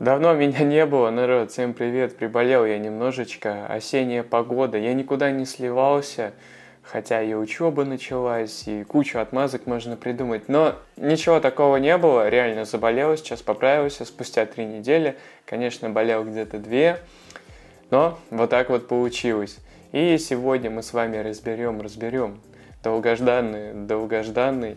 Давно меня не было, народ, всем привет, приболел я немножечко, осенняя погода, я никуда не сливался, хотя и учеба началась, и кучу отмазок можно придумать, но ничего такого не было, реально заболел, сейчас поправился спустя три недели, конечно, болел где-то две, но вот так вот получилось. И сегодня мы с вами разберем, разберем долгожданный, долгожданный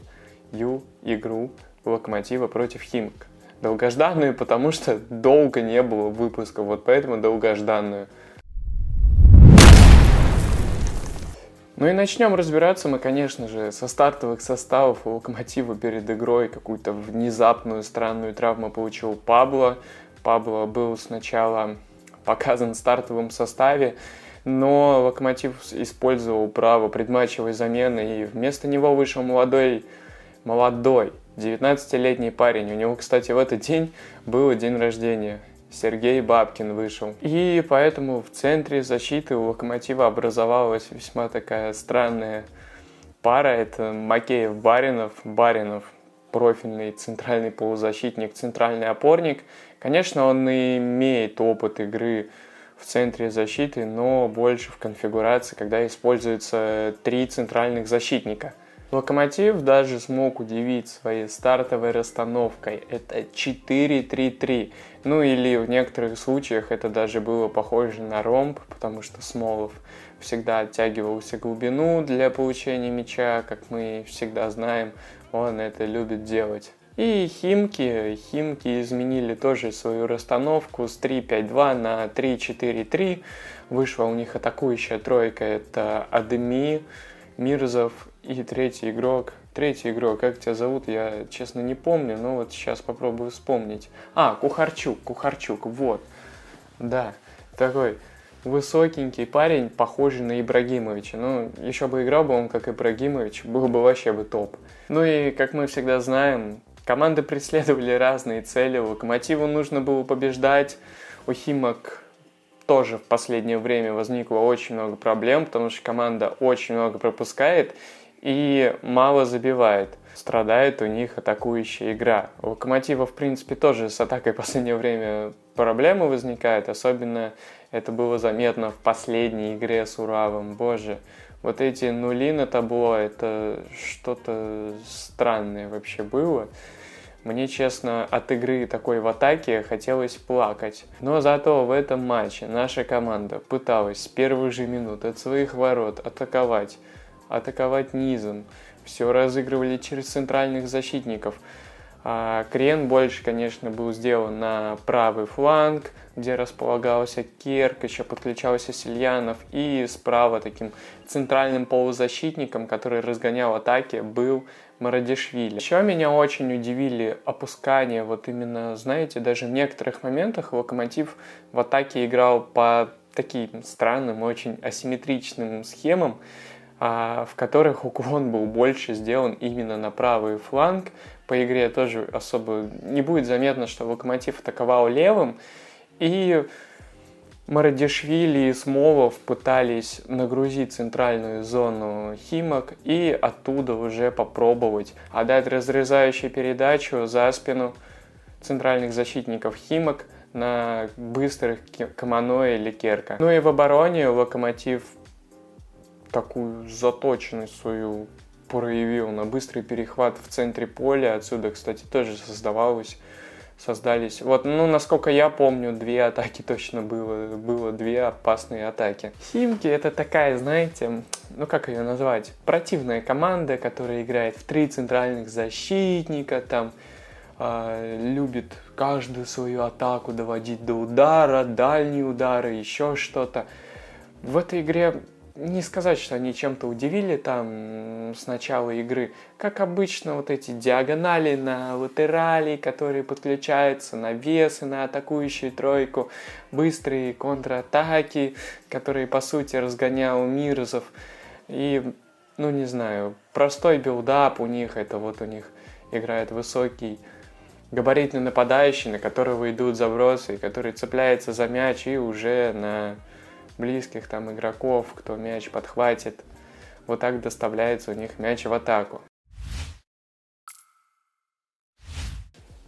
ю игру Локомотива против Химок долгожданную, потому что долго не было выпуска, вот поэтому долгожданную. Ну и начнем разбираться мы, конечно же, со стартовых составов у Локомотива перед игрой. Какую-то внезапную странную травму получил Пабло. Пабло был сначала показан в стартовом составе, но Локомотив использовал право предматчевой замены, и вместо него вышел молодой, молодой 19-летний парень. У него, кстати, в этот день был день рождения. Сергей Бабкин вышел. И поэтому в центре защиты у Локомотива образовалась весьма такая странная пара. Это Макеев-Баринов. Баринов профильный центральный полузащитник, центральный опорник. Конечно, он имеет опыт игры в центре защиты, но больше в конфигурации, когда используется три центральных защитника – Локомотив даже смог удивить своей стартовой расстановкой. Это 4-3-3. Ну или в некоторых случаях это даже было похоже на ромб, потому что Смолов всегда оттягивался глубину для получения мяча, как мы всегда знаем, он это любит делать. И Химки, Химки изменили тоже свою расстановку с 3-5-2 на 3-4-3. Вышла у них атакующая тройка, это Адеми, Мирзов и третий игрок. Третий игрок, как тебя зовут, я честно не помню, но вот сейчас попробую вспомнить. А, Кухарчук, Кухарчук, вот. Да, такой высокенький парень, похожий на Ибрагимовича. Ну, еще бы играл бы он как Ибрагимович, был бы вообще бы топ. Ну и, как мы всегда знаем, команды преследовали разные цели. Локомотиву нужно было побеждать, у Химок тоже в последнее время возникло очень много проблем, потому что команда очень много пропускает и мало забивает. Страдает у них атакующая игра. У Локомотива, в принципе, тоже с атакой в последнее время проблемы возникают. Особенно это было заметно в последней игре с Уравом. Боже, вот эти нули на табло, это что-то странное вообще было. Мне, честно, от игры такой в атаке хотелось плакать. Но зато в этом матче наша команда пыталась с первых же минут от своих ворот атаковать, атаковать низом. Все разыгрывали через центральных защитников. А крен больше, конечно, был сделан на правый фланг, где располагался Керк, еще подключался Сильянов, и справа таким центральным полузащитником, который разгонял атаки, был Марадишвили. Еще меня очень удивили опускания, вот именно, знаете, даже в некоторых моментах Локомотив в атаке играл по таким странным, очень асимметричным схемам, в которых уклон был больше сделан именно на правый фланг. По игре тоже особо не будет заметно, что Локомотив атаковал левым, и Марадишвили и Смолов пытались нагрузить центральную зону Химок и оттуда уже попробовать отдать разрезающую передачу за спину центральных защитников Химок на быстрых Камано или Керка. Ну и в обороне Локомотив такую заточенность свою проявил на быстрый перехват в центре поля. Отсюда, кстати, тоже создавалось создались. Вот, ну, насколько я помню, две атаки точно было. Было две опасные атаки. Химки это такая, знаете, ну как ее назвать? Противная команда, которая играет в три центральных защитника, там э, любит каждую свою атаку доводить до удара, дальние удары, еще что-то. В этой игре не сказать, что они чем-то удивили там с начала игры. Как обычно, вот эти диагонали на латерали, которые подключаются на вес и на атакующую тройку, быстрые контратаки, которые, по сути, разгонял Мирзов. И, ну, не знаю, простой build-up у них, это вот у них играет высокий габаритный нападающий, на которого идут забросы, который цепляется за мяч и уже на близких там игроков, кто мяч подхватит. Вот так доставляется у них мяч в атаку.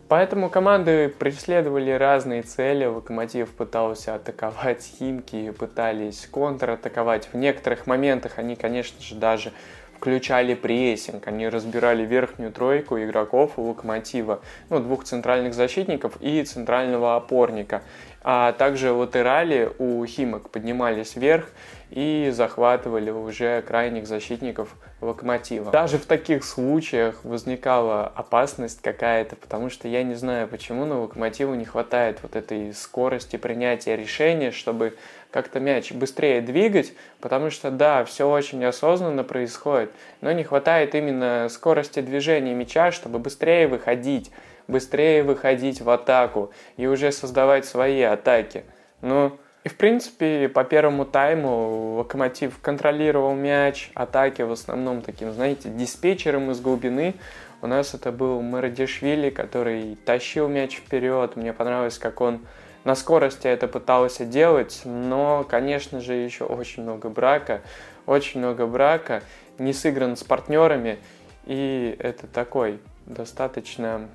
Поэтому команды преследовали разные цели. Локомотив пытался атаковать Химки, пытались контратаковать. В некоторых моментах они, конечно же, даже включали прессинг, они разбирали верхнюю тройку игроков у Локомотива, ну, двух центральных защитников и центрального опорника. А также латерали у Химок поднимались вверх и захватывали уже крайних защитников локомотива. Даже в таких случаях возникала опасность какая-то, потому что я не знаю, почему на локомотиву не хватает вот этой скорости принятия решения, чтобы как-то мяч быстрее двигать, потому что да, все очень осознанно происходит, но не хватает именно скорости движения мяча, чтобы быстрее выходить, быстрее выходить в атаку и уже создавать свои атаки. Ну, и, в принципе, по первому тайму Локомотив контролировал мяч, атаки в основном таким, знаете, диспетчером из глубины. У нас это был Марадишвили, который тащил мяч вперед. Мне понравилось, как он на скорости это пытался делать, но, конечно же, еще очень много брака, очень много брака, не сыгран с партнерами, и это такой достаточно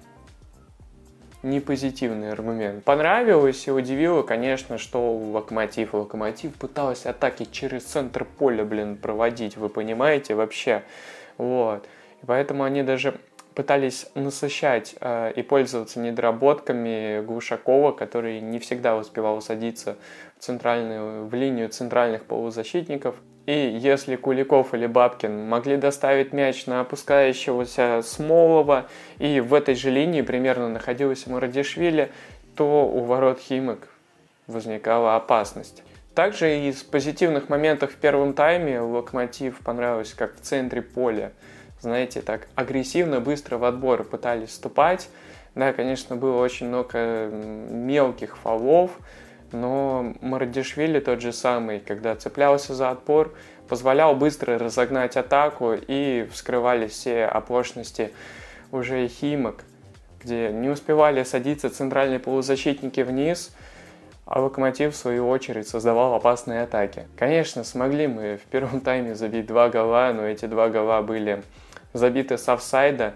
непозитивный аргумент. Понравилось и удивило, конечно, что Локомотив. Локомотив пытался атаки через центр поля, блин, проводить, вы понимаете, вообще. Вот. И поэтому они даже пытались насыщать э, и пользоваться недоработками Глушакова, который не всегда успевал садиться центральную, в линию центральных полузащитников. И если Куликов или Бабкин могли доставить мяч на опускающегося Смолова, и в этой же линии примерно находилась Марадишвили, то у ворот Химок возникала опасность. Также из позитивных моментов в первом тайме Локомотив понравилось, как в центре поля, знаете, так агрессивно, быстро в отбор пытались вступать. Да, конечно, было очень много мелких фолов, но Мардишвили тот же самый, когда цеплялся за отпор, позволял быстро разогнать атаку и вскрывали все оплошности уже Химок, где не успевали садиться центральные полузащитники вниз, а Локомотив, в свою очередь, создавал опасные атаки. Конечно, смогли мы в первом тайме забить два гола, но эти два гола были забиты с офсайда.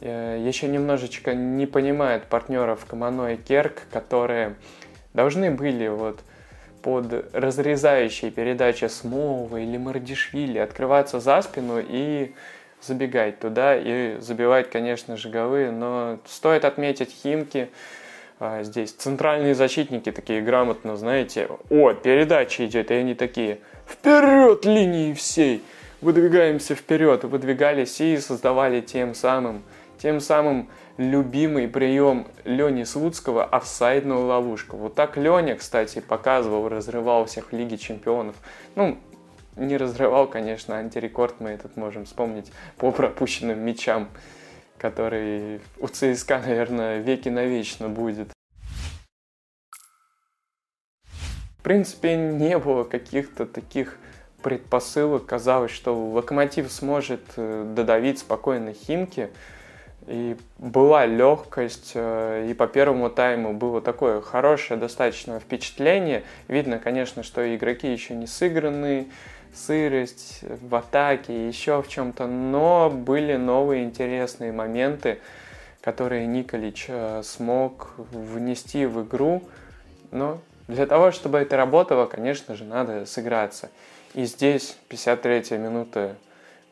Э, Еще немножечко не понимают партнеров Камано и Керк, которые должны были вот под разрезающей передачи Смолова или Мардишвили открываться за спину и забегать туда и забивать, конечно же, голы. Но стоит отметить Химки, а, здесь центральные защитники такие грамотно, знаете, о, передача идет, и они такие, вперед линии всей, выдвигаемся вперед, выдвигались и создавали тем самым, тем самым любимый прием Лени Слуцкого – офсайдную ловушку. Вот так Леня, кстати, показывал, разрывал всех в Лиге Чемпионов. Ну, не разрывал, конечно, антирекорд мы этот можем вспомнить по пропущенным мячам, который у ЦСКА, наверное, веки навечно будет. В принципе, не было каких-то таких предпосылок. Казалось, что Локомотив сможет э, додавить спокойно Химки. И была легкость, э, и по первому тайму было такое хорошее достаточно впечатление. Видно, конечно, что игроки еще не сыграны, сырость в атаке, еще в чем-то, но были новые интересные моменты, которые Николич э, смог внести в игру. Но для того, чтобы это работало, конечно же, надо сыграться. И здесь 53-я минута.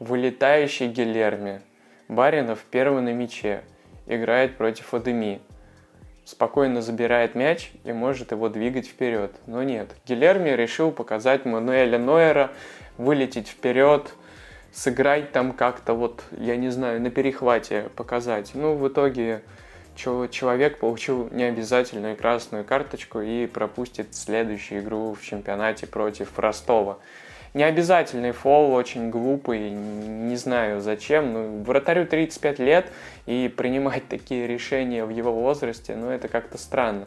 Вылетающий Гилерми Баринов первый на мяче, играет против Адеми. Спокойно забирает мяч и может его двигать вперед. Но нет, Гилерми решил показать Мануэля Нойера, вылететь вперед, сыграть там как-то вот, я не знаю, на перехвате показать. Ну, в итоге человек получил необязательную красную карточку и пропустит следующую игру в чемпионате против Ростова. Необязательный фол, очень глупый, не знаю зачем. Ну, вратарю 35 лет, и принимать такие решения в его возрасте, ну, это как-то странно.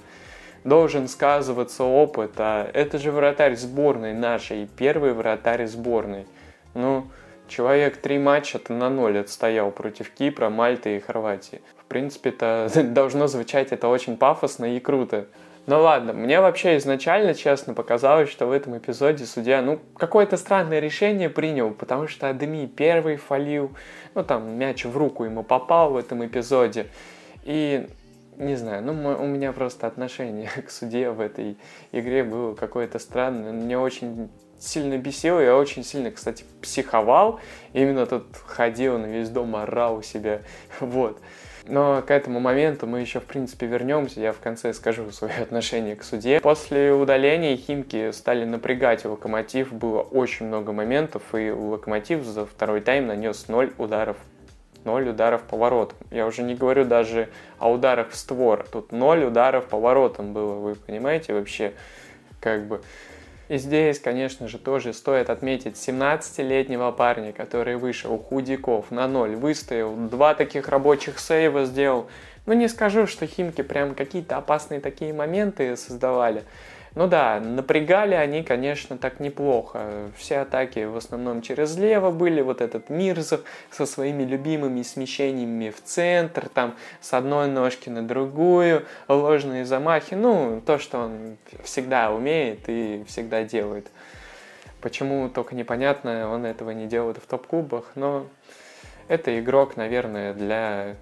Должен сказываться опыт, а это же вратарь сборной нашей, первый вратарь сборной. Ну, человек три матча-то на ноль отстоял против Кипра, Мальты и Хорватии. В принципе, это должно звучать это очень пафосно и круто. Ну ладно, мне вообще изначально, честно, показалось, что в этом эпизоде судья, ну, какое-то странное решение принял, потому что Адеми первый фалил, ну, там, мяч в руку ему попал в этом эпизоде. И не знаю, ну у меня просто отношение к суде в этой игре было какое-то странное. Мне очень сильно бесило, я очень сильно, кстати, психовал. Именно тут ходил на весь дом, орал у себя, вот. Но к этому моменту мы еще, в принципе, вернемся. Я в конце скажу свое отношение к суде. После удаления Химки стали напрягать Локомотив. Было очень много моментов, и Локомотив за второй тайм нанес 0 ударов 0 ударов по воротам. Я уже не говорю даже о ударах в створ. Тут 0 ударов по воротам было, вы понимаете вообще? Как бы и здесь, конечно же, тоже стоит отметить 17-летнего парня, который вышел худяков на ноль, выстоял, два таких рабочих сейва сделал. Ну, не скажу, что Химки прям какие-то опасные такие моменты создавали, ну да, напрягали они, конечно, так неплохо. Все атаки в основном через лево были. Вот этот Мирзов со своими любимыми смещениями в центр, там с одной ножки на другую, ложные замахи. Ну, то, что он всегда умеет и всегда делает. Почему, только непонятно, он этого не делает в топ-клубах, но это игрок, наверное, для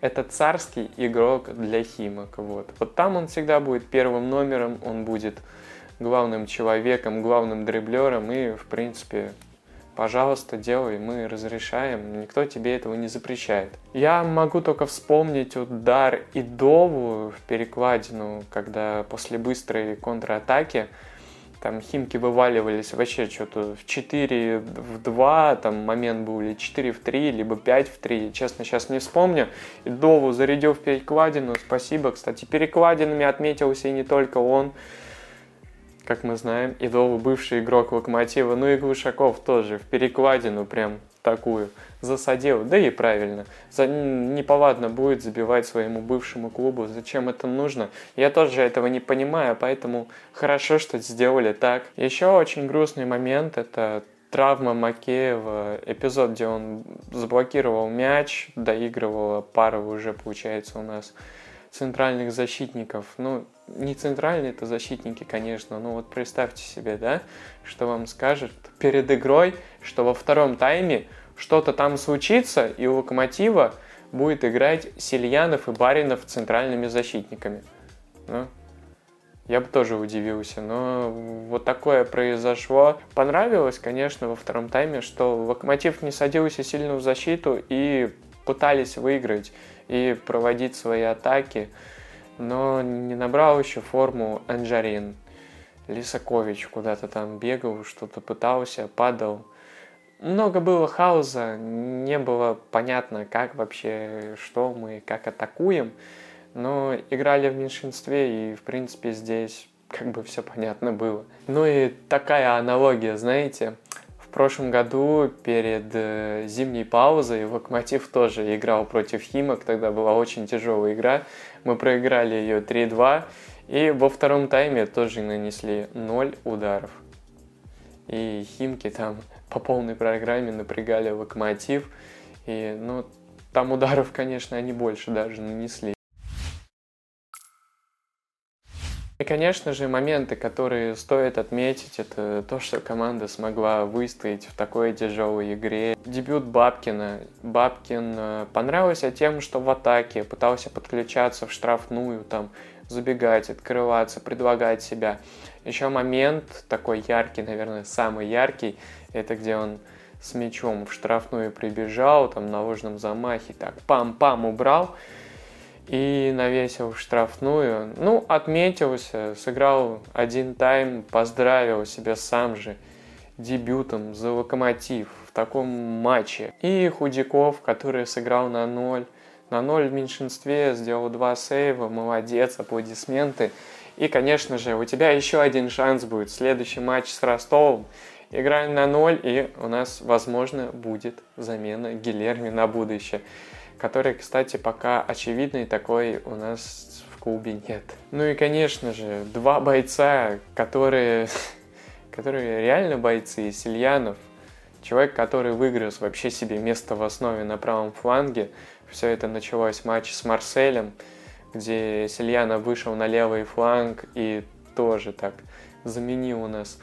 это царский игрок для Химок. Вот. вот там он всегда будет первым номером, он будет главным человеком, главным дриблером и, в принципе, пожалуйста, делай, мы разрешаем, никто тебе этого не запрещает. Я могу только вспомнить удар Идову в перекладину, когда после быстрой контратаки там Химки вываливались вообще что-то в 4 в 2, там момент был или 4 в 3, либо 5 в 3, честно, сейчас не вспомню. И Дову зарядил в перекладину, спасибо. Кстати, перекладинами отметился и не только он, как мы знаем, и бывший игрок Локомотива, ну и Глушаков тоже в перекладину прям такую засадил. Да и правильно. За, неповадно будет забивать своему бывшему клубу. Зачем это нужно? Я тоже этого не понимаю, поэтому хорошо, что сделали так. Еще очень грустный момент – это травма Макеева, эпизод, где он заблокировал мяч, доигрывала пара уже, получается, у нас центральных защитников. Ну, не центральные это защитники, конечно, но вот представьте себе, да, что вам скажет перед игрой, что во втором тайме что-то там случится, и у Локомотива будет играть Сильянов и Баринов центральными защитниками. Ну, я бы тоже удивился, но вот такое произошло. Понравилось, конечно, во втором тайме, что Локомотив не садился сильно в защиту и пытались выиграть и проводить свои атаки, но не набрал еще форму Анжарин. Лисакович куда-то там бегал, что-то пытался, падал много было хаоса, не было понятно, как вообще, что мы, как атакуем, но играли в меньшинстве, и, в принципе, здесь как бы все понятно было. Ну и такая аналогия, знаете, в прошлом году перед э, зимней паузой Локомотив тоже играл против Химок, тогда была очень тяжелая игра, мы проиграли ее 3-2, и во втором тайме тоже нанесли 0 ударов. И Химки там по полной программе напрягали локомотив. И, ну, там ударов, конечно, они больше даже нанесли. И, конечно же, моменты, которые стоит отметить, это то, что команда смогла выстоять в такой тяжелой игре. Дебют Бабкина. Бабкин э, понравился тем, что в атаке пытался подключаться в штрафную, там, забегать, открываться, предлагать себя. Еще момент такой яркий, наверное, самый яркий, это где он с мячом в штрафную прибежал, там на ложном замахе, так пам-пам убрал и навесил штрафную. Ну, отметился, сыграл один тайм, поздравил себя сам же дебютом за Локомотив в таком матче. И Худяков, который сыграл на ноль, на ноль в меньшинстве, сделал два сейва, молодец, аплодисменты. И, конечно же, у тебя еще один шанс будет. Следующий матч с Ростовом. Играем на ноль, и у нас, возможно, будет замена Гилерми на будущее. Который, кстати, пока очевидный такой у нас в клубе нет. Ну и, конечно же, два бойца, которые, которые реально бойцы. Сильянов, человек, который выигрыз вообще себе место в основе на правом фланге. Все это началось в матче с Марселем, где Сильяна вышел на левый фланг и тоже так заменил у нас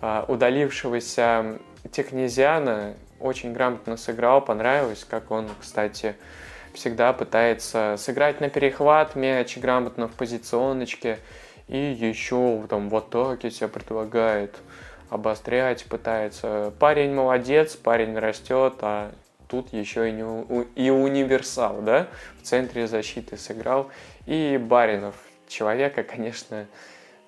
а, удалившегося Технезиана очень грамотно сыграл, понравилось, как он, кстати, всегда пытается сыграть на перехват мяч грамотно в позиционочке и еще там в атаке себя предлагает обострять пытается. Парень молодец, парень растет, а тут еще и, не, и универсал, да, в центре защиты сыграл. И Баринов, человека, конечно,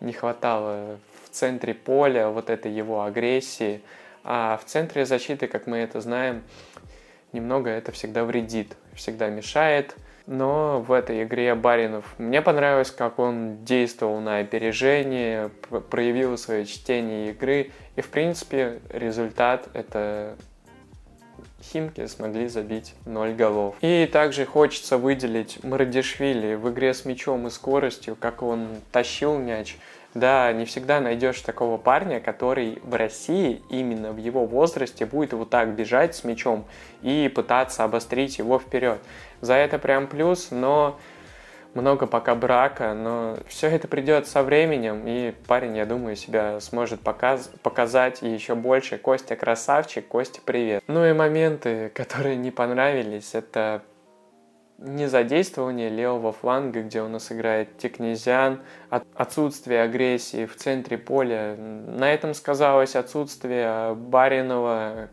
не хватало в центре поля вот этой его агрессии, а в центре защиты, как мы это знаем, немного это всегда вредит, всегда мешает. Но в этой игре Баринов мне понравилось, как он действовал на опережение, проявил свое чтение игры. И, в принципе, результат — это Химки смогли забить 0 голов. И также хочется выделить Марадишвили в игре с мячом и скоростью, как он тащил мяч. Да, не всегда найдешь такого парня, который в России именно в его возрасте будет вот так бежать с мячом и пытаться обострить его вперед. За это прям плюс, но много пока брака, но все это придет со временем, и парень, я думаю, себя сможет показ показать еще больше. Костя красавчик, Костя привет. Ну и моменты, которые не понравились, это не задействование левого фланга, где у нас играет Текнезиан, отсутствие агрессии в центре поля. На этом сказалось отсутствие Баринова,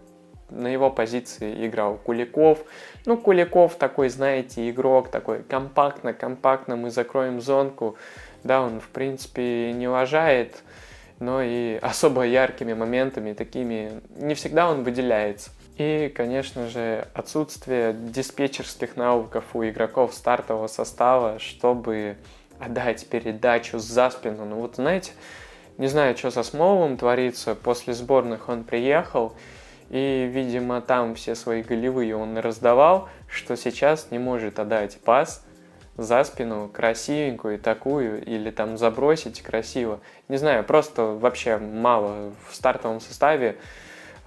на его позиции играл Куликов. Ну, Куликов такой, знаете, игрок такой компактно, компактно мы закроем зонку. Да, он, в принципе, не уважает, но и особо яркими моментами такими не всегда он выделяется. И, конечно же, отсутствие диспетчерских навыков у игроков стартового состава, чтобы отдать передачу за спину. Ну вот, знаете, не знаю, что со Смоловым творится. После сборных он приехал, и, видимо, там все свои голевые он раздавал, что сейчас не может отдать пас за спину красивенькую такую, или там забросить красиво. Не знаю, просто вообще мало в стартовом составе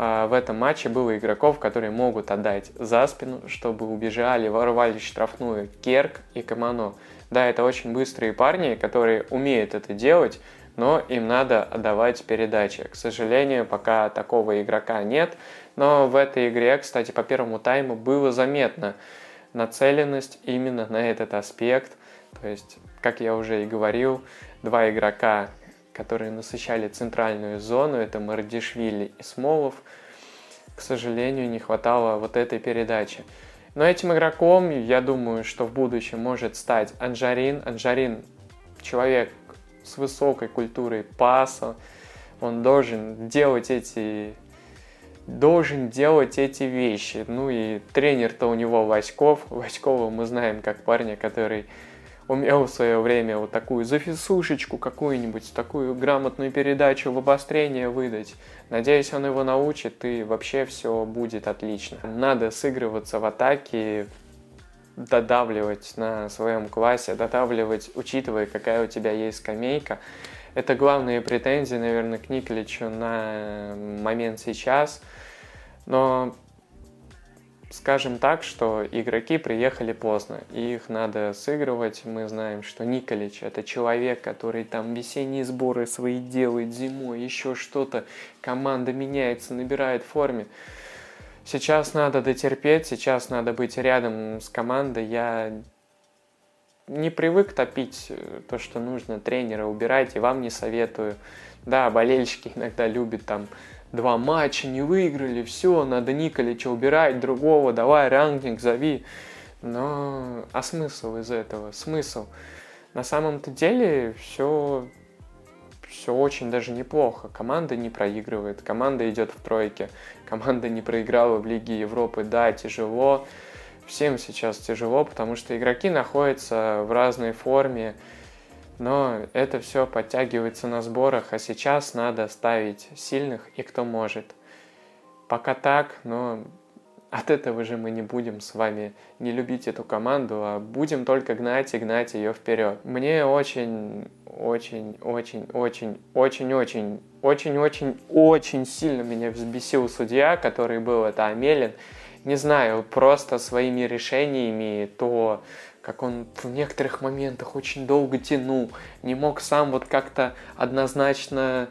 в этом матче было игроков, которые могут отдать за спину, чтобы убежали, ворвали штрафную Керк и Камано. Да, это очень быстрые парни, которые умеют это делать, но им надо отдавать передачи. К сожалению, пока такого игрока нет, но в этой игре, кстати, по первому тайму было заметно нацеленность именно на этот аспект. То есть, как я уже и говорил, два игрока, которые насыщали центральную зону, это Мардишвили и Смолов, к сожалению, не хватало вот этой передачи. Но этим игроком, я думаю, что в будущем может стать Анжарин. Анжарин человек с высокой культурой паса, он должен делать эти должен делать эти вещи. Ну и тренер-то у него Васьков. Васькова мы знаем как парня, который умел в свое время вот такую зафисушечку какую-нибудь, такую грамотную передачу в обострение выдать. Надеюсь, он его научит, и вообще все будет отлично. Надо сыгрываться в атаке, додавливать на своем классе, додавливать, учитывая, какая у тебя есть скамейка. Это главные претензии, наверное, к Николичу на момент сейчас. Но скажем так, что игроки приехали поздно, их надо сыгрывать. Мы знаем, что Николич это человек, который там весенние сборы свои делает зимой, еще что-то, команда меняется, набирает форме. Сейчас надо дотерпеть, сейчас надо быть рядом с командой. Я не привык топить э, то, что нужно тренера убирать, и вам не советую. Да, болельщики иногда любят там два матча не выиграли, все, надо Николича убирать, другого, давай ранкинг зови. Но а смысл из этого? Смысл? На самом-то деле все все очень даже неплохо. Команда не проигрывает, команда идет в тройке, команда не проиграла в Лиге Европы. Да, тяжело, всем сейчас тяжело, потому что игроки находятся в разной форме, но это все подтягивается на сборах, а сейчас надо ставить сильных и кто может. Пока так, но от этого же мы не будем с вами не любить эту команду, а будем только гнать и гнать ее вперед. Мне очень, очень, очень, очень, очень, очень, очень, очень, очень сильно меня взбесил судья, который был, это Амелин. Не знаю, просто своими решениями, то как он в некоторых моментах очень долго тянул, не мог сам вот как-то однозначно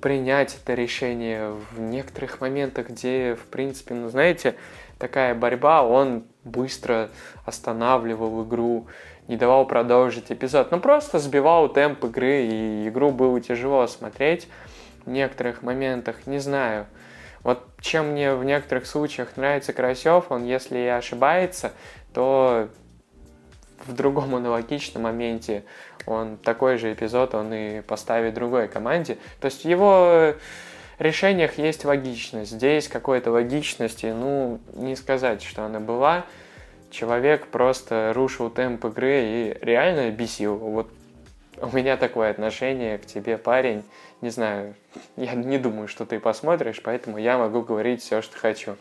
принять это решение в некоторых моментах, где, в принципе, ну, знаете, такая борьба, он быстро останавливал игру, не давал продолжить эпизод. Ну, просто сбивал темп игры, и игру было тяжело смотреть в некоторых моментах, не знаю. Вот чем мне в некоторых случаях нравится Карасев, он, если и ошибается, то в другом аналогичном моменте он такой же эпизод он и поставит другой команде. То есть в его решениях есть логичность. Здесь какой-то логичности, ну, не сказать, что она была. Человек просто рушил темп игры и реально бесил. Вот у меня такое отношение к тебе, парень. Не знаю, я не думаю, что ты посмотришь, поэтому я могу говорить все, что хочу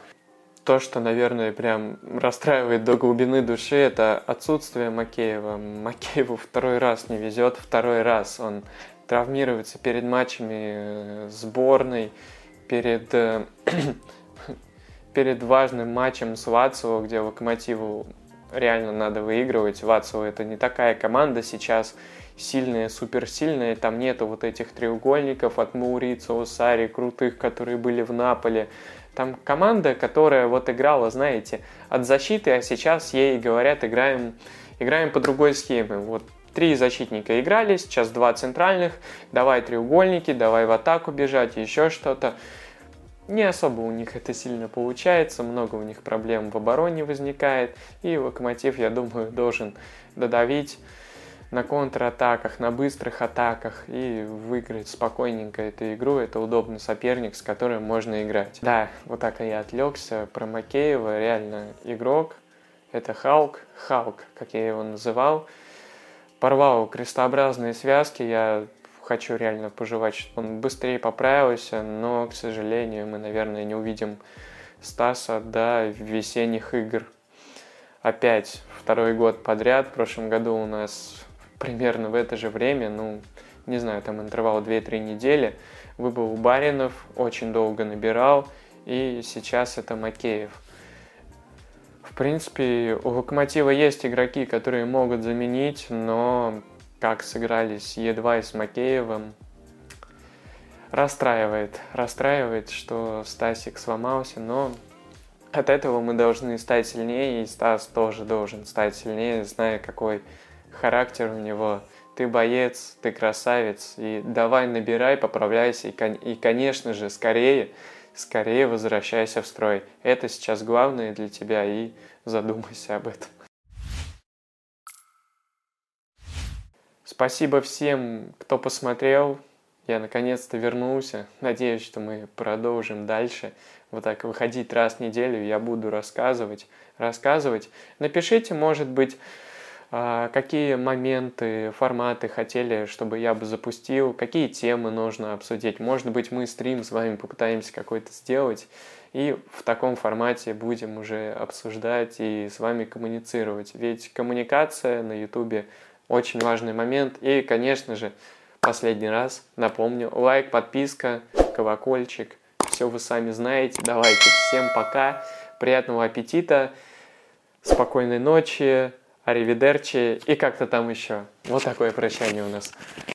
то, что, наверное, прям расстраивает до глубины души, это отсутствие Макеева. Макееву второй раз не везет, второй раз он травмируется перед матчами э, сборной, перед, э, перед важным матчем с Лацио, где Локомотиву реально надо выигрывать. Лацио это не такая команда сейчас, сильная, суперсильная, там нету вот этих треугольников от Маурицио, Сари, крутых, которые были в Наполе. Там команда, которая вот играла, знаете, от защиты, а сейчас ей говорят, играем, играем по другой схеме. Вот три защитника играли, сейчас два центральных, давай треугольники, давай в атаку бежать, еще что-то. Не особо у них это сильно получается, много у них проблем в обороне возникает, и Локомотив, я думаю, должен додавить на контратаках, на быстрых атаках и выиграть спокойненько эту игру. Это удобный соперник, с которым можно играть. Да, вот так я отвлекся про Макеева. Реально игрок. Это Халк. Халк, как я его называл. Порвал крестообразные связки. Я хочу реально пожелать, чтобы он быстрее поправился, но, к сожалению, мы, наверное, не увидим Стаса до весенних игр. Опять второй год подряд. В прошлом году у нас примерно в это же время, ну, не знаю, там интервал 2-3 недели, выбыл Баринов, очень долго набирал, и сейчас это Макеев. В принципе, у Локомотива есть игроки, которые могут заменить, но как сыгрались Е2 с Макеевым, расстраивает. Расстраивает, что Стасик сломался, но от этого мы должны стать сильнее, и Стас тоже должен стать сильнее, зная, какой характер у него, ты боец, ты красавец, и давай набирай, поправляйся, и, и конечно же, скорее, скорее возвращайся в строй. Это сейчас главное для тебя, и задумайся об этом. Спасибо всем, кто посмотрел. Я наконец-то вернулся. Надеюсь, что мы продолжим дальше. Вот так выходить раз в неделю я буду рассказывать, рассказывать. Напишите, может быть, какие моменты, форматы хотели, чтобы я бы запустил, какие темы нужно обсудить. Может быть, мы стрим с вами попытаемся какой-то сделать, и в таком формате будем уже обсуждать и с вами коммуницировать. Ведь коммуникация на YouTube очень важный момент. И, конечно же, последний раз напомню, лайк, подписка, колокольчик, все вы сами знаете. Давайте, всем пока, приятного аппетита, спокойной ночи, аривидерчи и как-то там еще. Вот такое прощание у нас.